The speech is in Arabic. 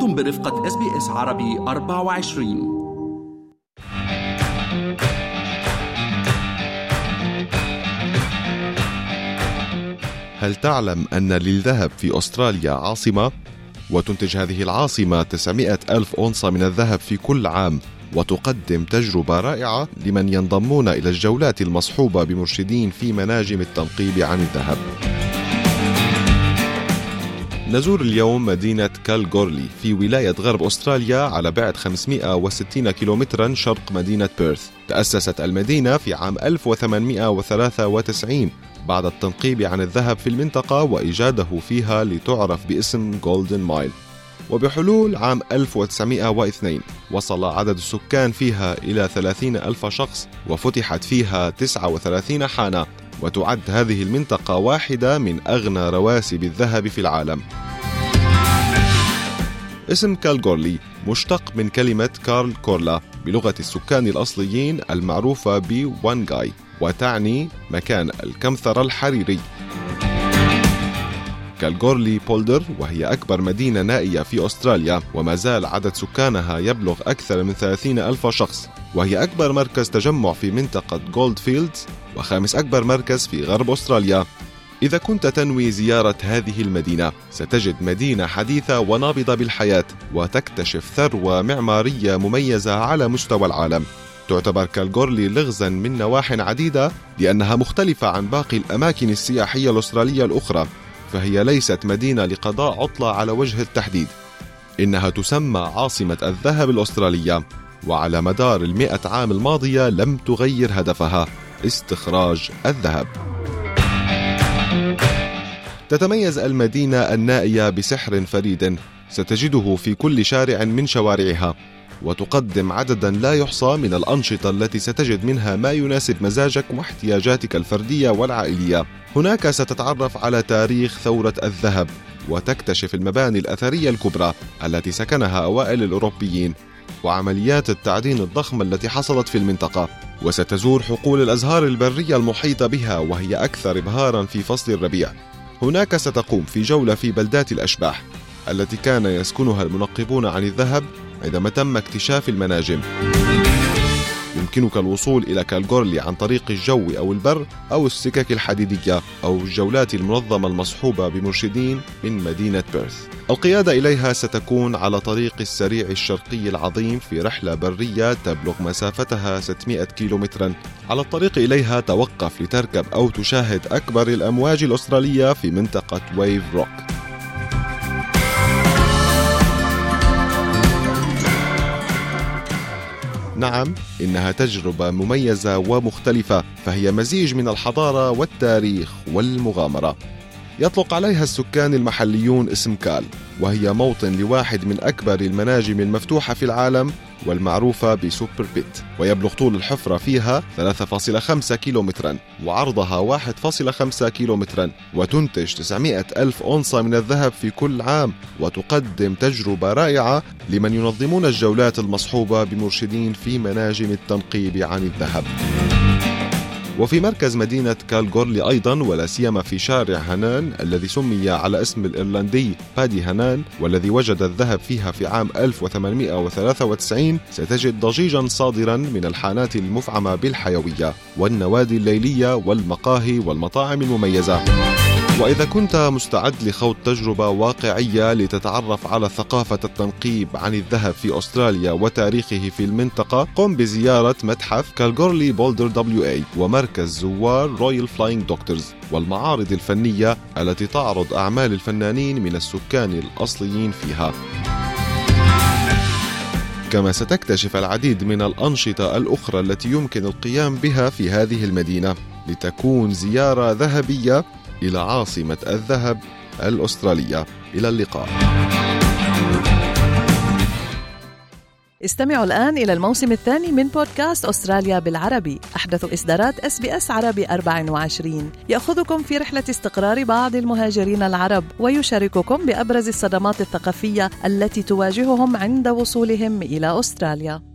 أنتم برفقة SBS عربي 24 هل تعلم أن للذهب في أستراليا عاصمة؟ وتنتج هذه العاصمة 900 ألف أونصة من الذهب في كل عام وتقدم تجربة رائعة لمن ينضمون إلى الجولات المصحوبة بمرشدين في مناجم التنقيب عن الذهب نزور اليوم مدينة كالغورلي في ولاية غرب أستراليا على بعد 560 كيلومترا شرق مدينة بيرث. تأسست المدينة في عام 1893 بعد التنقيب عن الذهب في المنطقة وإيجاده فيها لتعرف باسم Golden Mile وبحلول عام 1902 وصل عدد السكان فيها إلى 30 ألف شخص وفتحت فيها 39 حانة. وتعد هذه المنطقة واحدة من أغنى رواسب الذهب في العالم. اسم كالغورلي مشتق من كلمة كارل كورلا بلغة السكان الأصليين المعروفة بوانغاي وتعني مكان الكمثرة الحريري. كالغورلي بولدر وهي أكبر مدينة نائية في أستراليا وما زال عدد سكانها يبلغ أكثر من 30 ألف شخص. وهي أكبر مركز تجمع في منطقة Goldfields وخامس أكبر مركز في غرب أستراليا. إذا كنت تنوي زيارة هذه المدينة ستجد مدينة حديثة ونابضة بالحياة وتكتشف ثروة معمارية مميزة على مستوى العالم. تعتبر كالغورلي لغزا من نواح عديدة لأنها مختلفة عن باقي الأماكن السياحية الأسترالية الأخرى فهي ليست مدينة لقضاء عطلة على وجه التحديد. إنها تسمى عاصمة الذهب الأسترالية. وعلى مدار المئة عام الماضية لم تغير هدفها استخراج الذهب. تتميز المدينة النائية بسحر فريد ستجده في كل شارع من شوارعها وتقدم عددا لا يحصى من الأنشطة التي ستجد منها ما يناسب مزاجك واحتياجاتك الفردية والعائلية. هناك ستتعرف على تاريخ ثورة الذهب وتكتشف المباني الأثرية الكبرى التي سكنها أوائل الأوروبيين. وعمليات التعدين الضخمة التي حصلت في المنطقة وستزور حقول الأزهار البرية المحيطة بها وهي أكثر إبهارا في فصل الربيع. هناك ستقوم في جولة في بلدات الأشباح التي كان يسكنها المنقبون عن الذهب عندما تم اكتشاف المناجم. يمكنك الوصول إلى كالغورلي عن طريق الجو أو البر أو السكك الحديدية أو الجولات المنظمة المصحوبة بمرشدين من مدينة بيرث. القيادة إليها ستكون على طريق السريع الشرقي العظيم في رحلة برية تبلغ مسافتها 600 كيلومترا. على الطريق إليها توقف لتركب أو تشاهد أكبر الأمواج الأسترالية في منطقة ويف روك نعم إنها تجربة مميزة ومختلفة فهي مزيج من الحضارة والتاريخ والمغامرة. يطلق عليها السكان المحليون اسم كال وهي موطن لواحد من أكبر المناجم المفتوحة في العالم والمعروفة بسوبر بيت ويبلغ طول الحفرة فيها 3.5 كيلومترا وعرضها 1.5 كيلومترا وتنتج 900 ألف أونصة من الذهب في كل عام وتقدم تجربة رائعة لمن ينظمون الجولات المصحوبة بمرشدين في مناجم التنقيب عن الذهب. وفي مركز مدينة كالغورلي أيضا ولا سيما في شارع هنان الذي سمي على اسم الإيرلندي بادي هنان والذي وجد الذهب فيها في عام 1893 ستجد ضجيجا صادرا من الحانات المفعمة بالحيوية والنوادي الليلية والمقاهي والمطاعم المميزة. وإذا كنت مستعد لخوض تجربة واقعية لتتعرف على ثقافة التنقيب عن الذهب في أستراليا وتاريخه في المنطقة قم بزيارة متحف كالغورلي بولدر WA ومركز زوار Royal Flying Doctors والمعارض الفنية التي تعرض أعمال الفنانين من السكان الأصليين فيها. كما ستكتشف العديد من الأنشطة الأخرى التي يمكن القيام بها في هذه المدينة لتكون زيارة ذهبية إلى عاصمة الذهب الأسترالية. إلى اللقاء. استمعوا الآن إلى الموسم الثاني من بودكاست أستراليا بالعربي. أحدث إصدارات أس بي أس عربي 24 يأخذكم في رحلة استقرار بعض المهاجرين العرب ويشارككم بأبرز الصدمات الثقافية التي تواجههم عند وصولهم إلى أستراليا.